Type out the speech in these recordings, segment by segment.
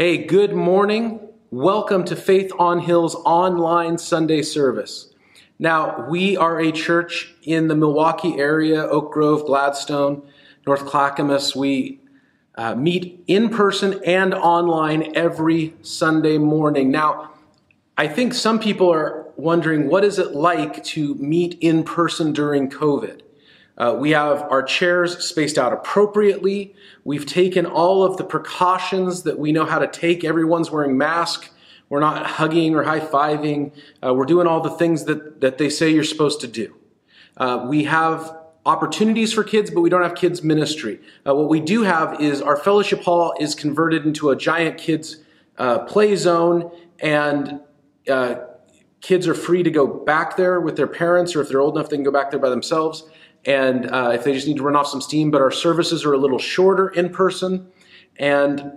Hey, good morning. Welcome to Faith on Hill's online Sunday service. Now, we are a church in the Milwaukie area, Oak Grove, Gladstone, North Clackamas. We uh, meet in person and online every Sunday morning. Now, I think some people are wondering what is it like to meet in person during COVID? Uh, we have our chairs spaced out appropriately. We've taken all of the precautions that we know how to take. Everyone's wearing masks. We're not hugging or high fiving. Uh, we're doing all the things that, that they say you're supposed to do. Uh, we have opportunities for kids, but we don't have kids ministry. Uh, what we do have is our fellowship hall is converted into a giant kids uh, play zone, and uh, kids are free to go back there with their parents, or if they're old enough, they can go back there by themselves and uh, if they just need to run off some steam. But our services are a little shorter in person, and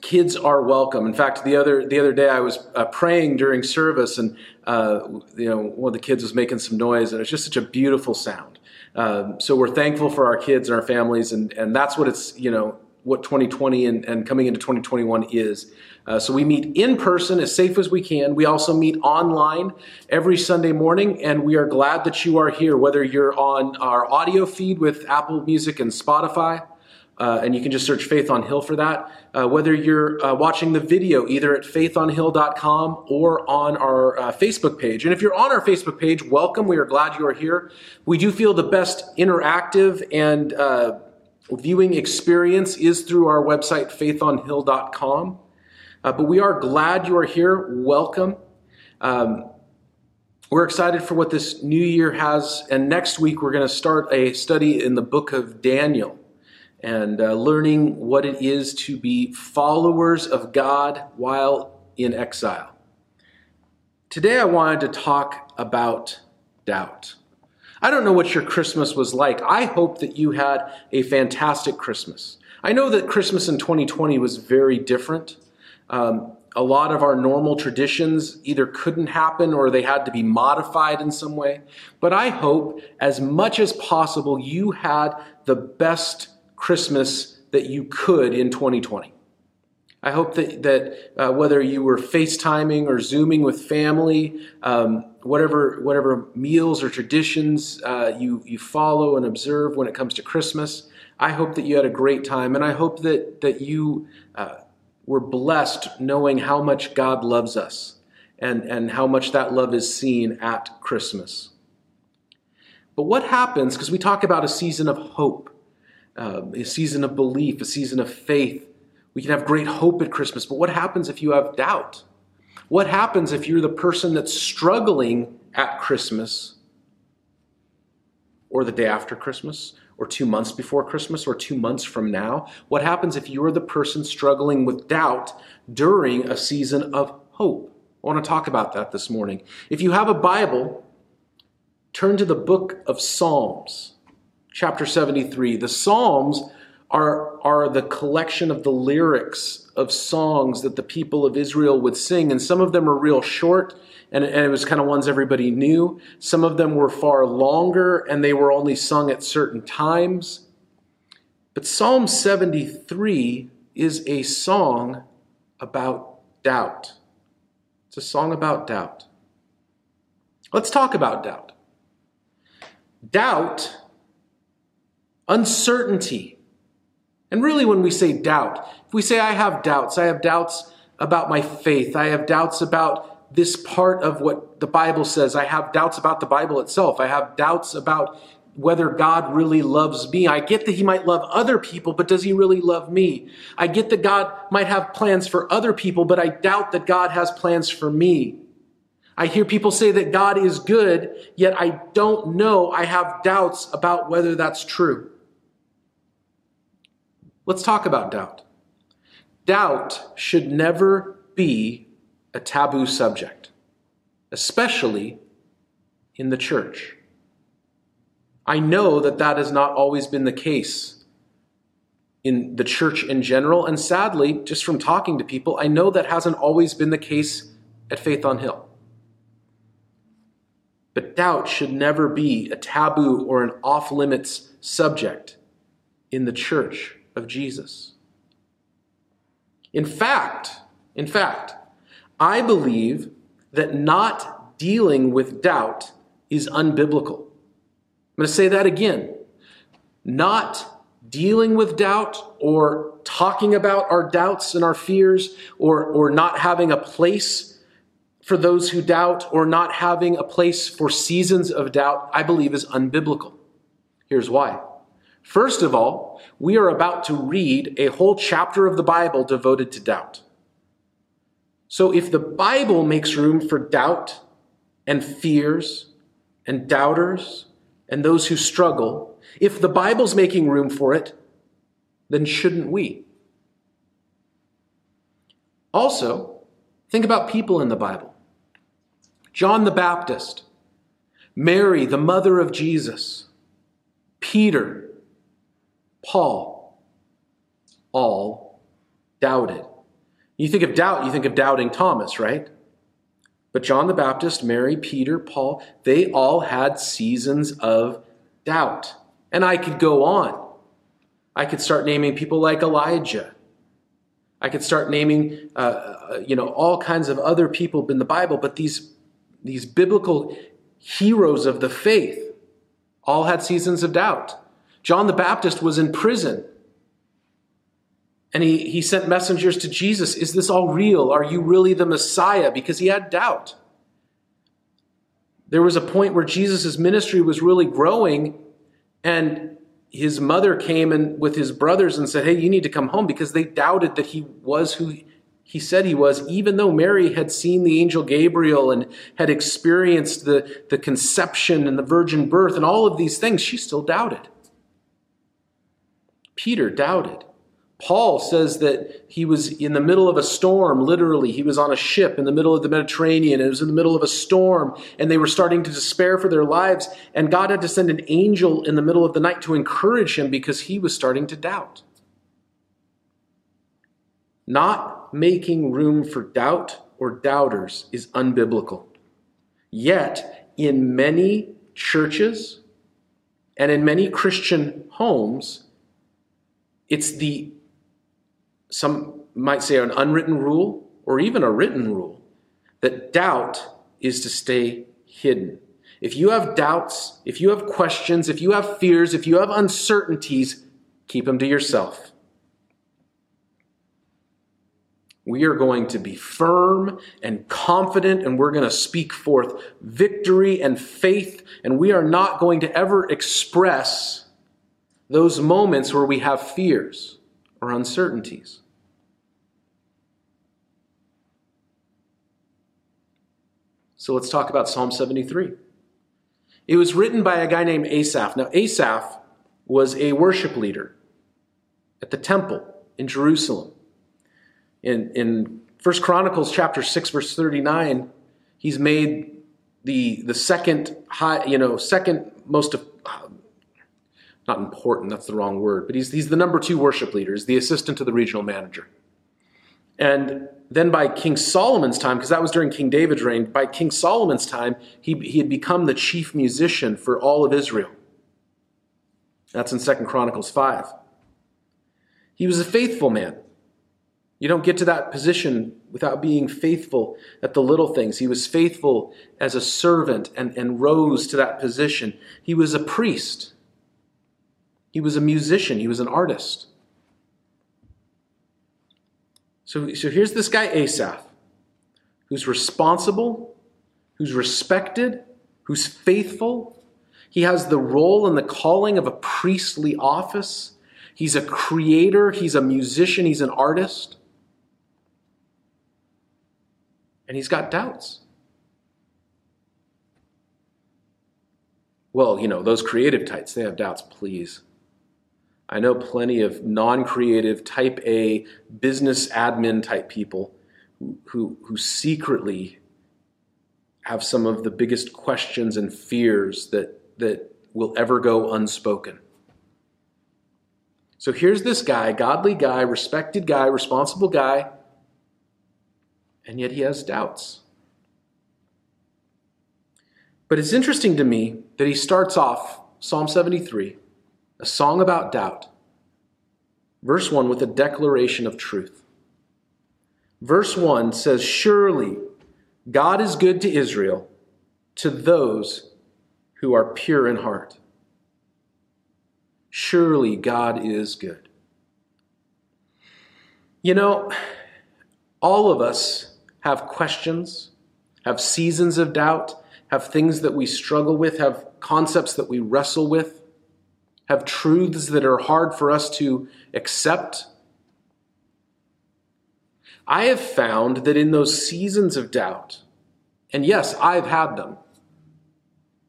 kids are welcome. In fact, the other the other day I was uh, praying during service, and uh, you know one of the kids was making some noise, and it's just such a beautiful sound. Um, so we're thankful for our kids and our families, and and that's what it's you know what 2020 and, and coming into 2021 is. Uh, so we meet in person as safe as we can. We also meet online every Sunday morning, and we are glad that you are here, whether you're on our audio feed with Apple Music and Spotify. Uh, and you can just search Faith on Hill for that. Uh, whether you're uh, watching the video either at faithonhill.com or on our uh, Facebook page. And if you're on our Facebook page, welcome. We are glad you are here. We do feel the best interactive and uh, viewing experience is through our website, faithonhill.com. Uh, but we are glad you are here. Welcome. Um, we're excited for what this new year has. And next week, we're going to start a study in the book of Daniel and uh, learning what it is to be followers of God while in exile. Today, I wanted to talk about doubt. I don't know what your Christmas was like. I hope that you had a fantastic Christmas. I know that Christmas in 2020 was very different. Um, a lot of our normal traditions either couldn't happen or they had to be modified in some way. But I hope as much as possible you had the best Christmas that you could in 2020. I hope that, that uh, whether you were FaceTiming or Zooming with family, um, whatever, whatever meals or traditions uh, you, you follow and observe when it comes to Christmas, I hope that you had a great time. And I hope that, that you uh, were blessed knowing how much God loves us and, and how much that love is seen at Christmas. But what happens, because we talk about a season of hope, uh, a season of belief, a season of faith, we can have great hope at Christmas, but what happens if you have doubt? What happens if you're the person that's struggling at Christmas or the day after Christmas or two months before Christmas or two months from now? What happens if you're the person struggling with doubt during a season of hope? I want to talk about that this morning. If you have a Bible, turn to the book of Psalms, chapter 73. The Psalms are, are the collection of the lyrics of songs that the people of Israel would sing. And some of them are real short, and, and it was kind of ones everybody knew. Some of them were far longer, and they were only sung at certain times. But Psalm 73 is a song about doubt. It's a song about doubt. Let's talk about doubt. Doubt, uncertainty, and really, when we say doubt, if we say, I have doubts, I have doubts about my faith, I have doubts about this part of what the Bible says, I have doubts about the Bible itself, I have doubts about whether God really loves me. I get that He might love other people, but does He really love me? I get that God might have plans for other people, but I doubt that God has plans for me. I hear people say that God is good, yet I don't know. I have doubts about whether that's true. Let's talk about doubt. Doubt should never be a taboo subject, especially in the church. I know that that has not always been the case in the church in general, and sadly, just from talking to people, I know that hasn't always been the case at Faith on Hill. But doubt should never be a taboo or an off limits subject in the church of Jesus. In fact, in fact, I believe that not dealing with doubt is unbiblical. I'm going to say that again. Not dealing with doubt or talking about our doubts and our fears or, or not having a place for those who doubt or not having a place for seasons of doubt, I believe is unbiblical. Here's why. First of all, we are about to read a whole chapter of the Bible devoted to doubt. So if the Bible makes room for doubt and fears and doubters and those who struggle, if the Bible's making room for it, then shouldn't we? Also, think about people in the Bible John the Baptist, Mary, the mother of Jesus, Peter, Paul, all doubted. You think of doubt, you think of doubting Thomas, right? But John the Baptist, Mary, Peter, Paul, they all had seasons of doubt. And I could go on. I could start naming people like Elijah. I could start naming, uh, uh you know, all kinds of other people in the Bible, but these, these biblical heroes of the faith all had seasons of doubt. John the Baptist was in prison. And he, he sent messengers to Jesus Is this all real? Are you really the Messiah? Because he had doubt. There was a point where Jesus' ministry was really growing, and his mother came and with his brothers and said, Hey, you need to come home because they doubted that he was who he said he was, even though Mary had seen the angel Gabriel and had experienced the, the conception and the virgin birth and all of these things, she still doubted. Peter doubted. Paul says that he was in the middle of a storm, literally. He was on a ship in the middle of the Mediterranean. It was in the middle of a storm, and they were starting to despair for their lives. And God had to send an angel in the middle of the night to encourage him because he was starting to doubt. Not making room for doubt or doubters is unbiblical. Yet, in many churches and in many Christian homes, it's the, some might say, an unwritten rule or even a written rule that doubt is to stay hidden. If you have doubts, if you have questions, if you have fears, if you have uncertainties, keep them to yourself. We are going to be firm and confident, and we're going to speak forth victory and faith, and we are not going to ever express those moments where we have fears or uncertainties. So let's talk about Psalm 73. It was written by a guy named Asaph. Now, Asaph was a worship leader at the temple in Jerusalem. In, in 1 Chronicles chapter 6, verse 39, he's made the, the second high, you know, second most not important, that's the wrong word, but he's, he's the number two worship leader, he's the assistant to the regional manager. And then by King Solomon's time, because that was during King David's reign, by King Solomon's time, he, he had become the chief musician for all of Israel. That's in Second Chronicles 5. He was a faithful man. You don't get to that position without being faithful at the little things. He was faithful as a servant and, and rose to that position. He was a priest. He was a musician, he was an artist. So, so here's this guy, Asaph, who's responsible, who's respected, who's faithful. He has the role and the calling of a priestly office. He's a creator, he's a musician, he's an artist. And he's got doubts. Well, you know, those creative types, they have doubts, please. I know plenty of non creative, type A, business admin type people who, who, who, secretly have some of the biggest questions and fears that, that will ever go unspoken. So here's this guy, godly guy, respected guy, responsible guy, and yet he has doubts. But it's interesting to me that he starts off Psalm 73 a song about doubt. Verse 1 with a declaration of truth. Verse 1 says, Surely God is good to Israel, to those who are pure in heart. Surely God is good. You know, all of us have questions, have seasons of doubt, have things that we struggle with, have concepts that we wrestle with, have truths that are hard for us to accept. I have found that in those seasons of doubt, and yes, I've had them.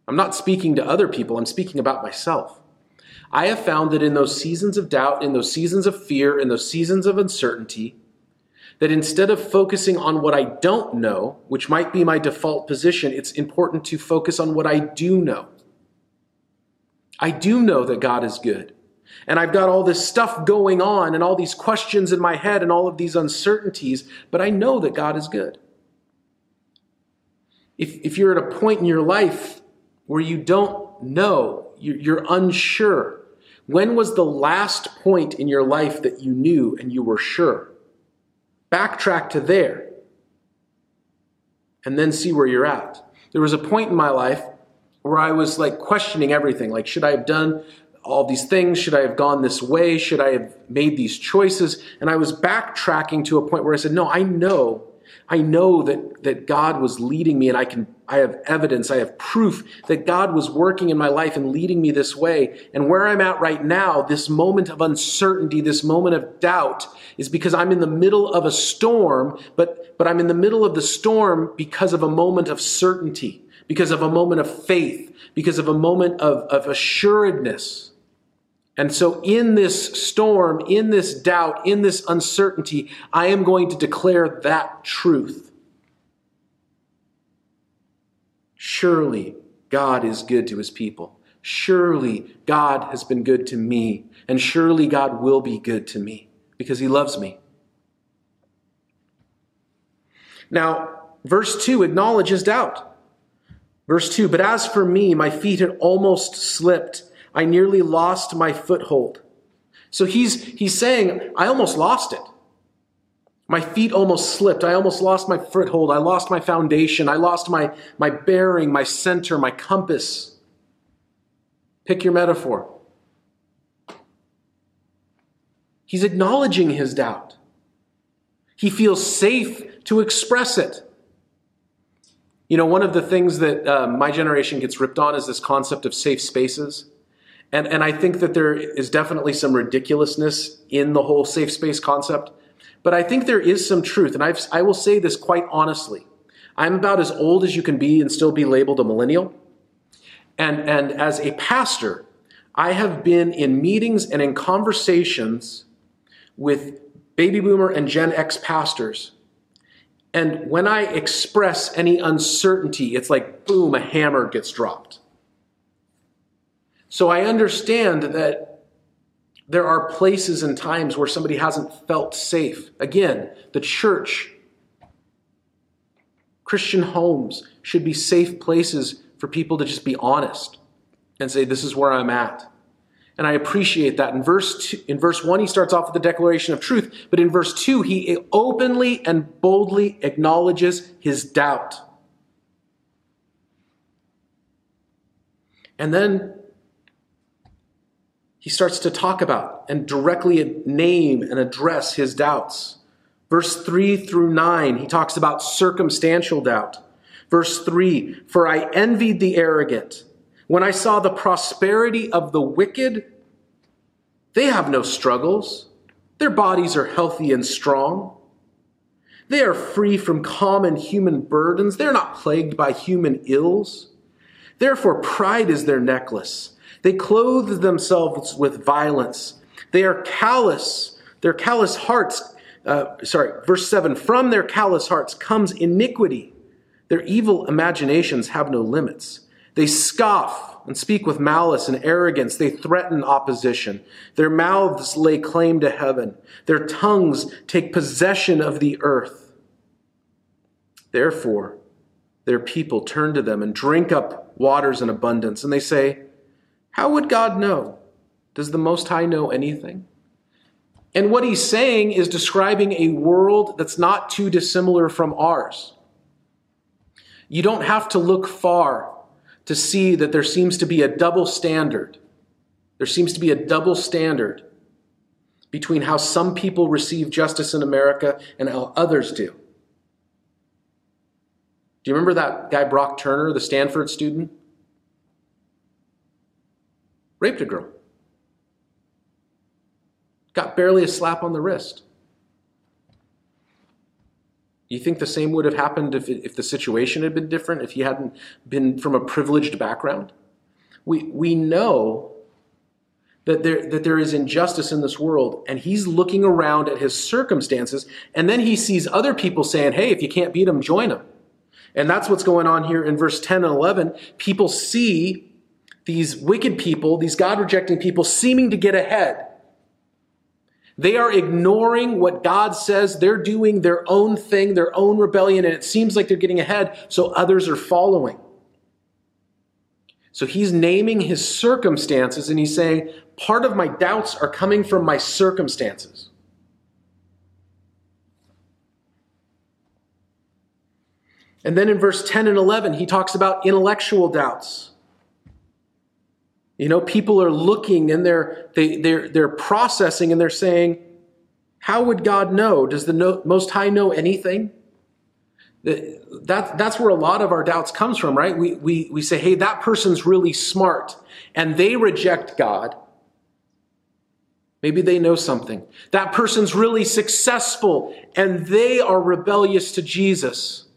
I'm not speaking to other people, I'm speaking about myself. I have found that in those seasons of doubt, in those seasons of fear, in those seasons of uncertainty, that instead of focusing on what I don't know, which might be my default position, it's important to focus on what I do know. I do know that God is good. And I've got all this stuff going on and all these questions in my head and all of these uncertainties, but I know that God is good. If, if you're at a point in your life where you don't know, you're unsure, when was the last point in your life that you knew and you were sure? Backtrack to there and then see where you're at. There was a point in my life where I was like questioning everything. Like, should I have done all these things? Should I have gone this way? Should I have made these choices? And I was backtracking to a point where I said, no, I know I know that, that God was leading me and I can I have evidence, I have proof that God was working in my life and leading me this way. And where I'm at right now, this moment of uncertainty, this moment of doubt, is because I'm in the middle of a storm, but, but I'm in the middle of the storm because of a moment of certainty, because of a moment of faith, because of a moment of, of assuredness. And so, in this storm, in this doubt, in this uncertainty, I am going to declare that truth. Surely God is good to his people. Surely God has been good to me. And surely God will be good to me because he loves me. Now, verse 2 acknowledges doubt. Verse 2 But as for me, my feet had almost slipped I nearly lost my foothold. So he's, he's saying, I almost lost it. My feet almost slipped. I almost lost my foothold. I lost my foundation. I lost my, my bearing, my center, my compass. Pick your metaphor. He's acknowledging his doubt. He feels safe to express it. You know, one of the things that uh, my generation gets ripped on is this concept of safe spaces. And, and I think that there is definitely some ridiculousness in the whole safe space concept. But I think there is some truth. And I've, I will say this quite honestly. I'm about as old as you can be and still be labeled a millennial. And, and as a pastor, I have been in meetings and in conversations with baby boomer and Gen X pastors. And when I express any uncertainty, it's like boom, a hammer gets dropped. So I understand that there are places and times where somebody hasn't felt safe. Again, the church, Christian homes should be safe places for people to just be honest and say, This is where I'm at. And I appreciate that. In verse, two, in verse 1, he starts off with the declaration of truth, but in verse 2, he openly and boldly acknowledges his doubt. And then he starts to talk about and directly name and address his doubts. Verse 3 through 9, he talks about circumstantial doubt. Verse 3 For I envied the arrogant. When I saw the prosperity of the wicked, they have no struggles. Their bodies are healthy and strong. They are free from common human burdens. They're not plagued by human ills. Therefore, pride is their necklace they clothe themselves with violence. They are callous. Their callous hearts, uh, sorry, verse 7 from their callous hearts comes iniquity. Their evil imaginations have no limits. They scoff and speak with malice and arrogance. They threaten opposition. Their mouths lay claim to heaven. Their tongues take possession of the earth. Therefore, their people turn to them and drink up waters in abundance. And they say, how would God know? Does the Most High know anything? And what he's saying is describing a world that's not too dissimilar from ours. You don't have to look far to see that there seems to be a double standard. There seems to be a double standard between how some people receive justice in America and how others do. Do you remember that guy, Brock Turner, the Stanford student? Raped a girl. Got barely a slap on the wrist. You think the same would have happened if, if the situation had been different, if he hadn't been from a privileged background? We, we know that there, that there is injustice in this world, and he's looking around at his circumstances, and then he sees other people saying, Hey, if you can't beat them, join them. And that's what's going on here in verse 10 and 11. People see these wicked people, these God rejecting people, seeming to get ahead. They are ignoring what God says. They're doing their own thing, their own rebellion, and it seems like they're getting ahead, so others are following. So he's naming his circumstances and he's saying, part of my doubts are coming from my circumstances. And then in verse 10 and 11, he talks about intellectual doubts. You know, people are looking and they're, they, they're, they're processing and they're saying, How would God know? Does the Most High know anything? That, that's where a lot of our doubts comes from, right? We, we, we say, hey, that person's really smart, and they reject God. Maybe they know something. That person's really successful, and they are rebellious to Jesus.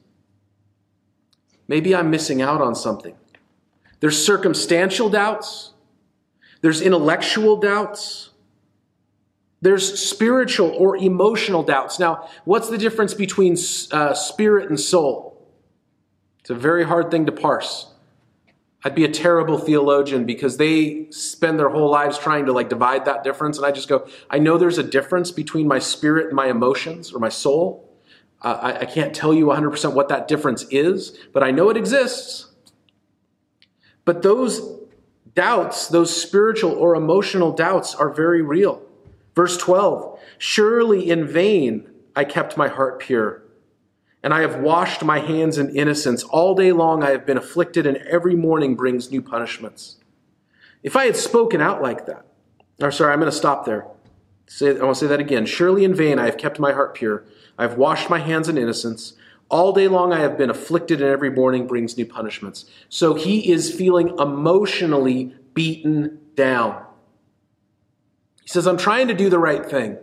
Maybe I'm missing out on something. There's circumstantial doubts. There's intellectual doubts. There's spiritual or emotional doubts. Now, what's the difference between uh, spirit and soul? It's a very hard thing to parse. I'd be a terrible theologian because they spend their whole lives trying to like divide that difference. And I just go, I know there's a difference between my spirit and my emotions or my soul. Uh, I, I can't tell you 100% what that difference is, but I know it exists. But those doubts, those spiritual or emotional doubts, are very real. Verse 12 Surely in vain I kept my heart pure, and I have washed my hands in innocence. All day long I have been afflicted, and every morning brings new punishments. If I had spoken out like that, or sorry, I'm going to stop there. Say, I want to say that again. Surely in vain I have kept my heart pure. I have washed my hands in innocence. All day long I have been afflicted, and every morning brings new punishments. So he is feeling emotionally beaten down. He says, I'm trying to do the right thing.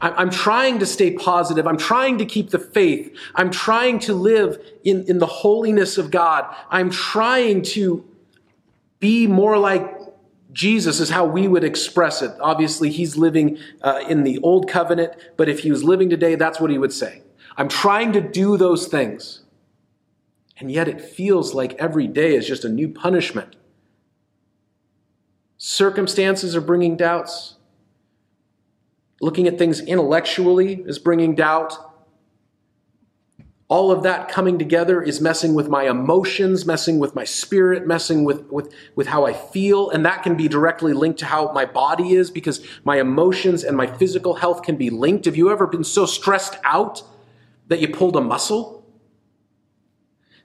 I'm trying to stay positive. I'm trying to keep the faith. I'm trying to live in, in the holiness of God. I'm trying to be more like Jesus, is how we would express it. Obviously, he's living uh, in the old covenant, but if he was living today, that's what he would say. I'm trying to do those things. And yet it feels like every day is just a new punishment. Circumstances are bringing doubts. Looking at things intellectually is bringing doubt. All of that coming together is messing with my emotions, messing with my spirit, messing with, with, with how I feel. And that can be directly linked to how my body is because my emotions and my physical health can be linked. Have you ever been so stressed out that you pulled a muscle?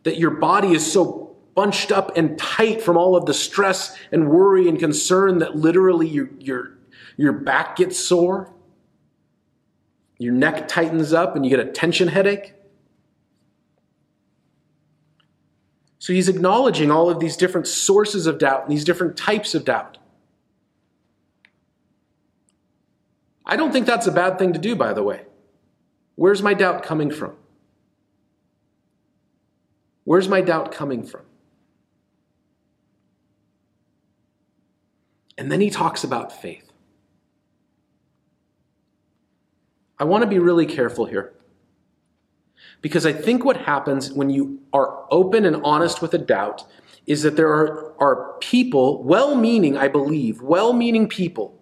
That your body is so bunched up and tight from all of the stress and worry and concern that literally your, your, your back gets sore? Your neck tightens up and you get a tension headache? So he's acknowledging all of these different sources of doubt and these different types of doubt. I don't think that's a bad thing to do, by the way. Where's my doubt coming from? Where's my doubt coming from? And then he talks about faith. I want to be really careful here. Because I think what happens when you are open and honest with a doubt is that there are, are people, well meaning, I believe, well meaning people,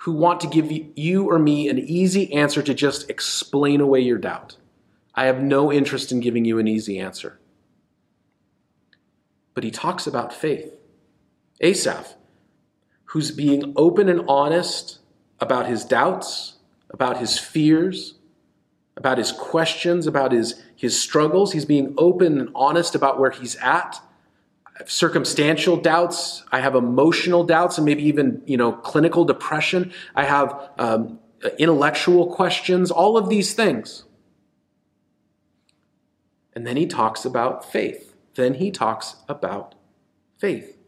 who want to give you or me an easy answer to just explain away your doubt. I have no interest in giving you an easy answer. But he talks about faith. Asaph, who's being open and honest about his doubts, about his fears, about his questions, about his, his struggles. He's being open and honest about where he's at. Have circumstantial doubts. I have emotional doubts and maybe even, you know, clinical depression. I have um, intellectual questions, all of these things. And then he talks about faith. Then he talks about faith.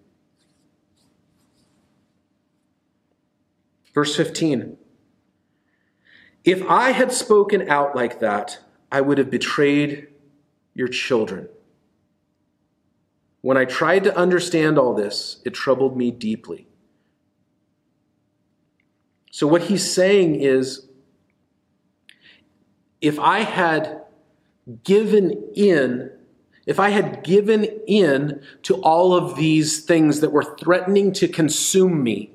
Verse 15 If I had spoken out like that, I would have betrayed your children. When I tried to understand all this, it troubled me deeply. So, what he's saying is if I had given in, if I had given in to all of these things that were threatening to consume me,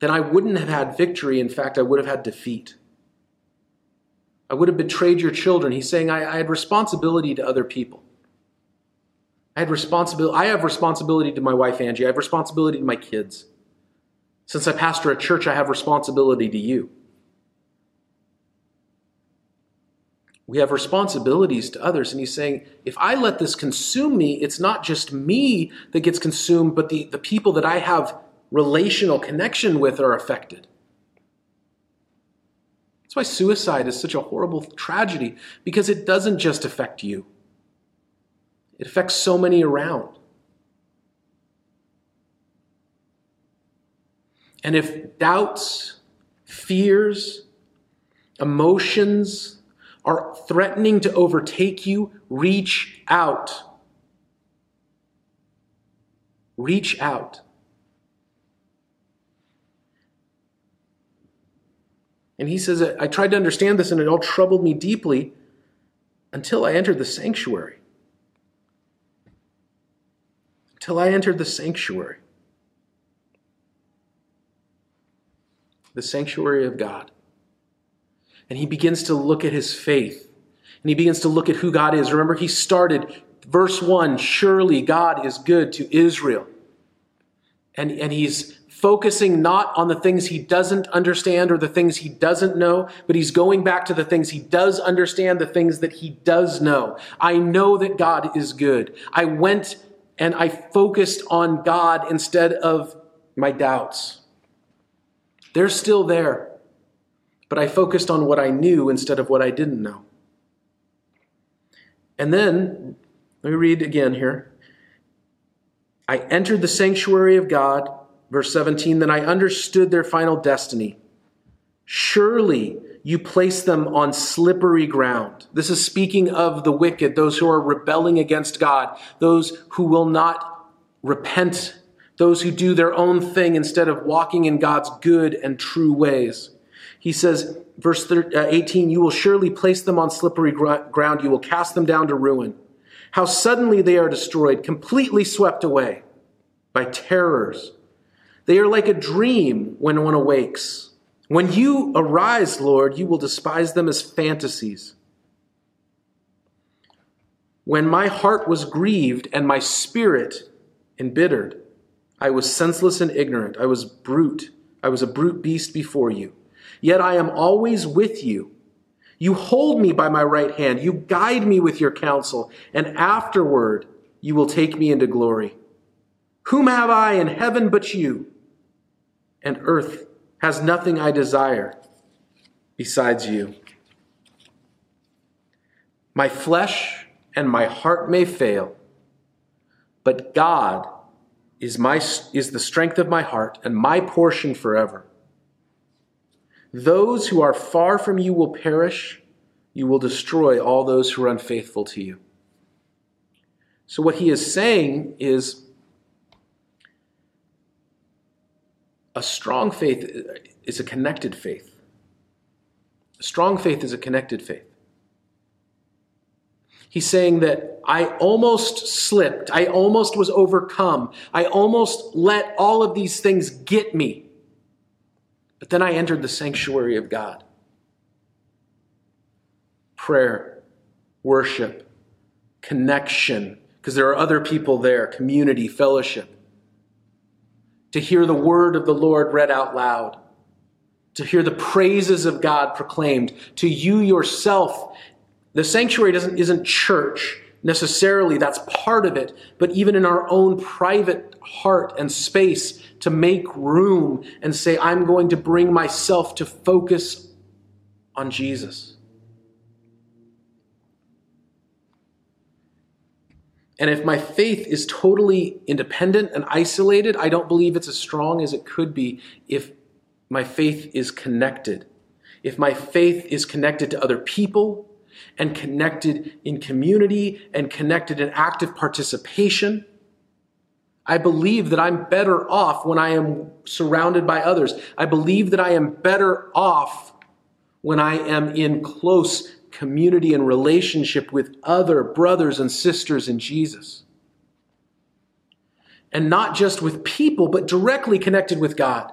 then I wouldn't have had victory. In fact, I would have had defeat. I would have betrayed your children. He's saying I, I had responsibility to other people. I had responsibility. I have responsibility to my wife Angie. I have responsibility to my kids. Since I pastor a church, I have responsibility to you. We have responsibilities to others. And he's saying, if I let this consume me, it's not just me that gets consumed, but the, the people that I have relational connection with are affected. That's why suicide is such a horrible tragedy, because it doesn't just affect you, it affects so many around. And if doubts, fears, emotions are threatening to overtake you, reach out. Reach out. And he says, I tried to understand this and it all troubled me deeply until I entered the sanctuary. Until I entered the sanctuary. the sanctuary of God. And he begins to look at his faith. And he begins to look at who God is. Remember, he started verse 1 Surely God is good to Israel. And, and he's focusing not on the things he doesn't understand or the things he doesn't know, but he's going back to the things he does understand, the things that he does know. I know that God is good. I went and I focused on God instead of my doubts. They're still there. But I focused on what I knew instead of what I didn't know. And then, let me read again here. I entered the sanctuary of God, verse 17, then I understood their final destiny. Surely you place them on slippery ground. This is speaking of the wicked, those who are rebelling against God, those who will not repent those who do their own thing instead of walking in God's good and true ways. He says, verse uh, 18, you will surely place them on slippery ground, you will cast them down to ruin. How suddenly they are destroyed, completely swept away by terrors. They are like a dream when one awakes. When you arise, Lord, you will despise them as fantasies. When my heart was grieved and my spirit embittered, I was senseless and ignorant. I was brute. I was a brute beast before you. Yet I am always with you. You hold me by my right hand. You guide me with your counsel. And afterward, you will take me into glory. Whom have I in heaven but you? And earth has nothing I desire besides you. My flesh and my heart may fail, but God is, my, is the strength of my heart and my portion forever. Those who are far from you will perish. You will destroy all those who are unfaithful to you. So, what he is saying is a strong faith is a connected faith. A strong faith is a connected faith. He's saying that I almost slipped. I almost was overcome. I almost let all of these things get me. But then I entered the sanctuary of God. Prayer, worship, connection, because there are other people there, community, fellowship. To hear the word of the Lord read out loud, to hear the praises of God proclaimed, to you yourself. The sanctuary doesn't, isn't church necessarily, that's part of it, but even in our own private heart and space to make room and say, I'm going to bring myself to focus on Jesus. And if my faith is totally independent and isolated, I don't believe it's as strong as it could be if my faith is connected. If my faith is connected to other people and connected in community and connected in active participation, I believe that I'm better off when I am surrounded by others. I believe that I am better off when I am in close community and relationship with other brothers and sisters in Jesus. And not just with people, but directly connected with God.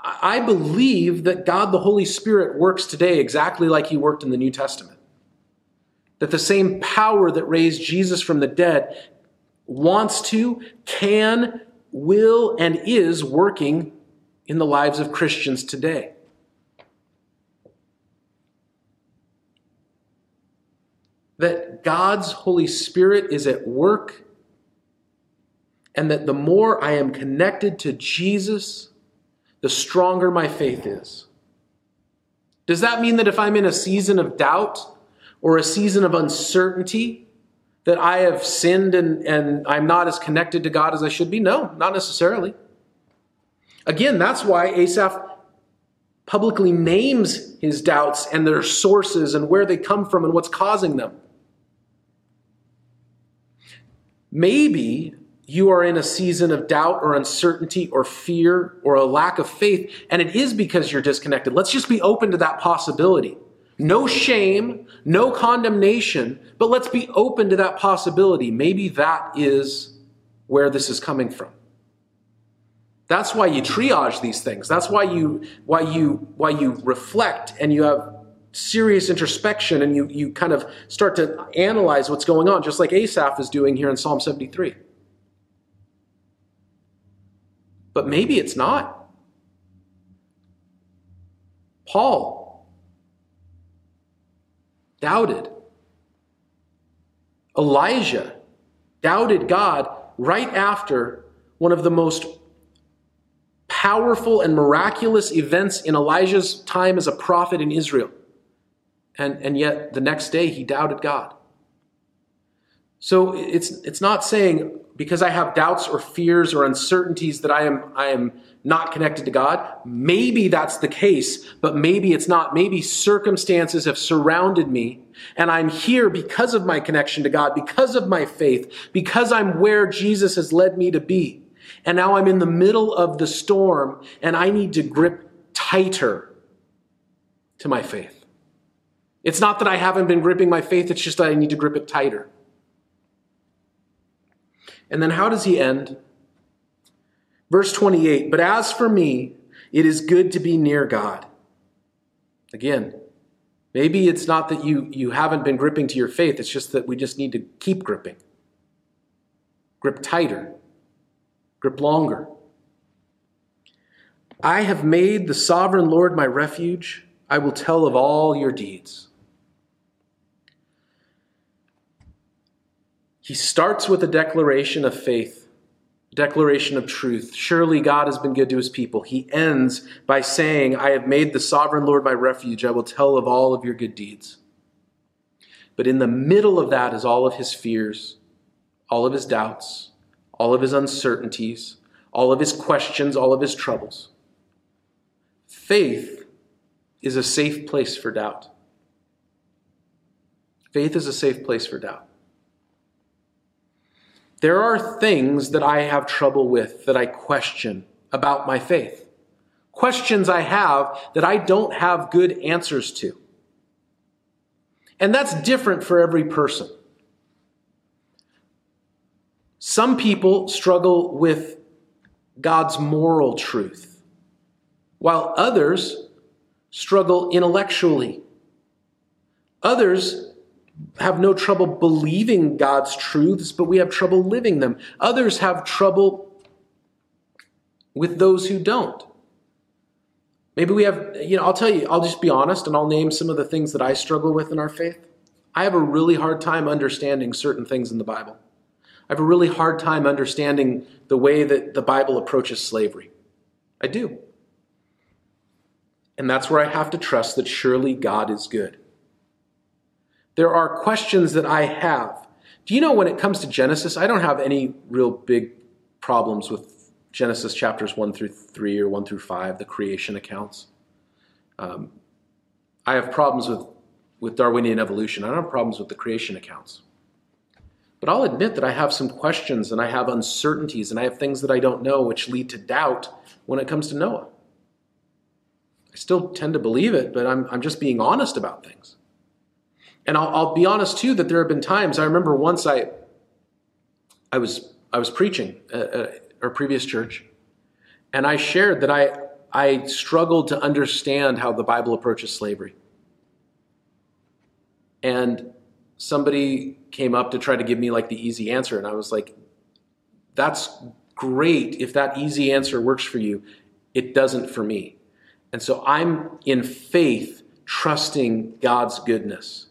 I believe that God the Holy Spirit works today exactly like he worked in the New Testament. That the same power that raised Jesus from the dead wants to, can, will, and is working in the lives of Christians today. That God's Holy Spirit is at work, and that the more I am connected to Jesus, the stronger my faith is. Does that mean that if I'm in a season of doubt or a season of uncertainty, that I have sinned and, and I'm not as connected to God as I should be? No, not necessarily. Again, that's why Asaph publicly names his doubts and their sources and where they come from and what's causing them. Maybe you are in a season of doubt or uncertainty or fear or a lack of faith, and it is because you're disconnected. Let's just be open to that possibility. No shame, no condemnation, but let's be open to that possibility. Maybe that is where this is coming from. That's why you triage these things. That's why you why you why you reflect and you have serious introspection and you you kind of start to analyze what's going on, just like Asaph is doing here in Psalm 73. But maybe it's not. Paul doubted. Elijah doubted God right after one of the most powerful and miraculous events in Elijah's time as a prophet in Israel. And, and yet the next day he doubted God. So it's, it's not saying because I have doubts or fears or uncertainties that I am, I am not connected to God. Maybe that's the case, but maybe it's not. Maybe circumstances have surrounded me and I'm here because of my connection to God, because of my faith, because I'm where Jesus has led me to be. And now I'm in the middle of the storm and I need to grip tighter to my faith. It's not that I haven't been gripping my faith, it's just that I need to grip it tighter. And then how does he end? Verse 28 But as for me, it is good to be near God. Again, maybe it's not that you, you haven't been gripping to your faith, it's just that we just need to keep gripping. Grip tighter grip longer. I have made the sovereign Lord my refuge. I will tell of all your deeds. He starts with a declaration of faith, declaration of truth. Surely God has been good to his people. He ends by saying, I have made the sovereign Lord my refuge. I will tell of all of your good deeds. But in the middle of that is all of his fears, all of his doubts, all of his uncertainties, all of his questions, all of his troubles. Faith is a safe place for doubt. Faith is a safe place for doubt. There are things that I have trouble with that I question about my faith. Questions I have that I don't have good answers to. And that's different for every person. Some people struggle with God's moral truth, while others struggle intellectually. Others have no trouble believing God's truths, but we have trouble living them. Others have trouble with those who don't. Maybe we have, you know, I'll tell you, I'll just be honest and I'll name some of the things that I struggle with in our faith. I have a really hard time understanding certain things in the Bible. I have a really hard time understanding the way that the Bible approaches slavery. I do. And that's where I have to trust that surely God is good. There are questions that I have. Do you know when it comes to Genesis, I don't have any real big problems with Genesis chapters 1 through 3 or 1 through 5, the creation accounts. Um, I have problems with, with Darwinian evolution. I don't have problems with the creation accounts. But I'll admit that I have some questions and I have uncertainties and I have things that I don't know which lead to doubt when it comes to Noah. I still tend to believe it, but I'm, I'm just being honest about things. And I'll, I'll be honest too that there have been times. I remember once I, I was I was preaching at, at our previous church, and I shared that I I struggled to understand how the Bible approaches slavery. And somebody came up to try to give me like the easy answer, and I was like, "That's great if that easy answer works for you. It doesn't for me." And so I'm in faith trusting God's goodness.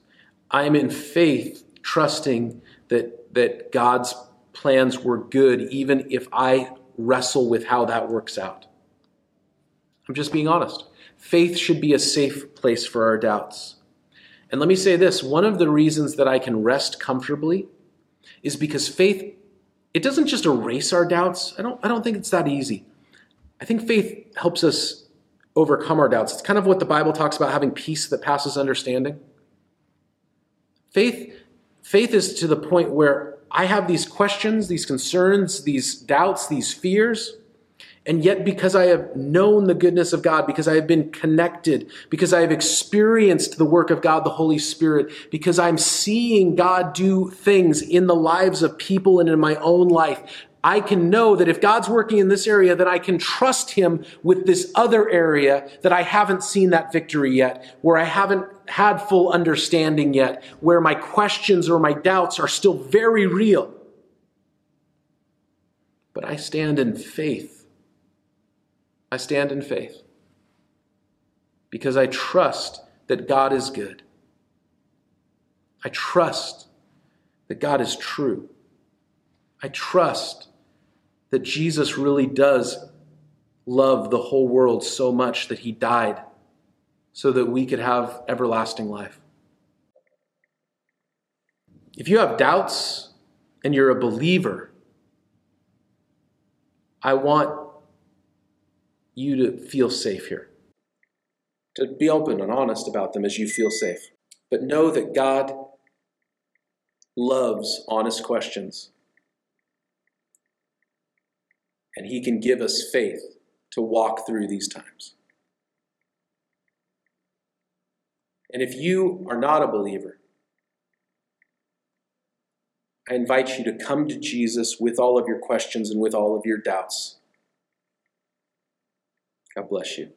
I am in faith trusting that, that God's plans were good, even if I wrestle with how that works out. I'm just being honest. Faith should be a safe place for our doubts. And let me say this one of the reasons that I can rest comfortably is because faith, it doesn't just erase our doubts. I don't, I don't think it's that easy. I think faith helps us overcome our doubts. It's kind of what the Bible talks about having peace that passes understanding. Faith, faith is to the point where I have these questions, these concerns, these doubts, these fears. And yet, because I have known the goodness of God, because I have been connected, because I have experienced the work of God, the Holy Spirit, because I'm seeing God do things in the lives of people and in my own life, I can know that if God's working in this area, that I can trust Him with this other area that I haven't seen that victory yet, where I haven't had full understanding yet, where my questions or my doubts are still very real. But I stand in faith. I stand in faith because I trust that God is good. I trust that God is true. I trust that Jesus really does love the whole world so much that he died so that we could have everlasting life. If you have doubts and you're a believer, I want you to feel safe here. To be open and honest about them as you feel safe. But know that God loves honest questions and He can give us faith to walk through these times. And if you are not a believer, I invite you to come to Jesus with all of your questions and with all of your doubts. God bless you.